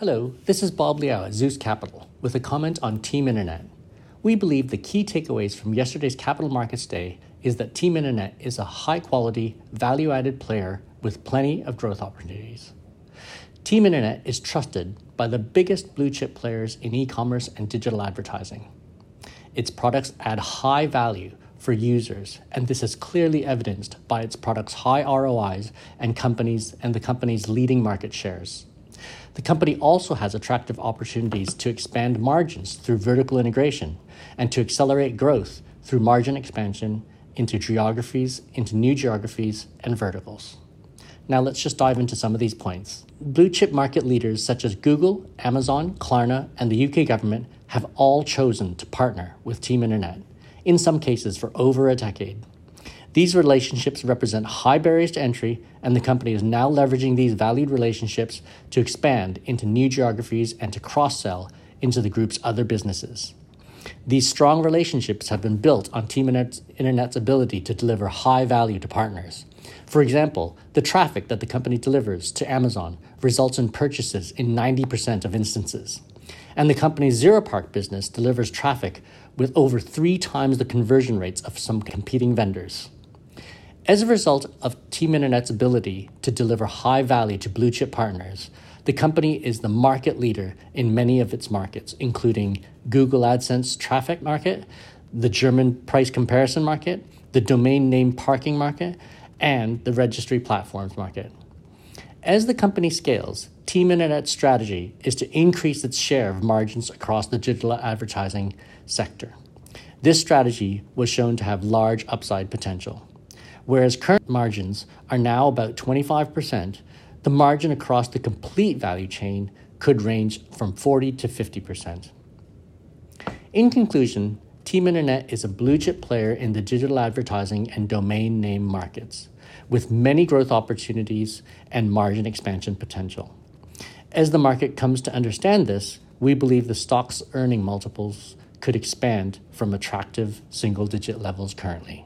Hello, this is Bob Liao at Zeus Capital with a comment on Team Internet. We believe the key takeaways from yesterday's Capital Markets Day is that Team Internet is a high quality, value added player with plenty of growth opportunities. Team Internet is trusted by the biggest blue chip players in e commerce and digital advertising. Its products add high value for users, and this is clearly evidenced by its products' high ROIs and companies and the company's leading market shares. The company also has attractive opportunities to expand margins through vertical integration and to accelerate growth through margin expansion into geographies, into new geographies and verticals. Now let's just dive into some of these points. Blue chip market leaders such as Google, Amazon, Klarna, and the UK government have all chosen to partner with Team Internet, in some cases for over a decade. These relationships represent high barriers to entry, and the company is now leveraging these valued relationships to expand into new geographies and to cross sell into the group's other businesses. These strong relationships have been built on Team Internet's ability to deliver high value to partners. For example, the traffic that the company delivers to Amazon results in purchases in 90% of instances and the company's ZeroPark business delivers traffic with over three times the conversion rates of some competing vendors. As a result of Team Internet's ability to deliver high value to blue chip partners, the company is the market leader in many of its markets, including Google AdSense traffic market, the German price comparison market, the domain name parking market, and the registry platforms market. As the company scales, Team Internet's strategy is to increase its share of margins across the digital advertising sector. This strategy was shown to have large upside potential. Whereas current margins are now about 25%, the margin across the complete value chain could range from 40 to 50%. In conclusion, Team Internet is a blue chip player in the digital advertising and domain name markets with many growth opportunities and margin expansion potential. As the market comes to understand this, we believe the stock's earning multiples could expand from attractive single digit levels currently.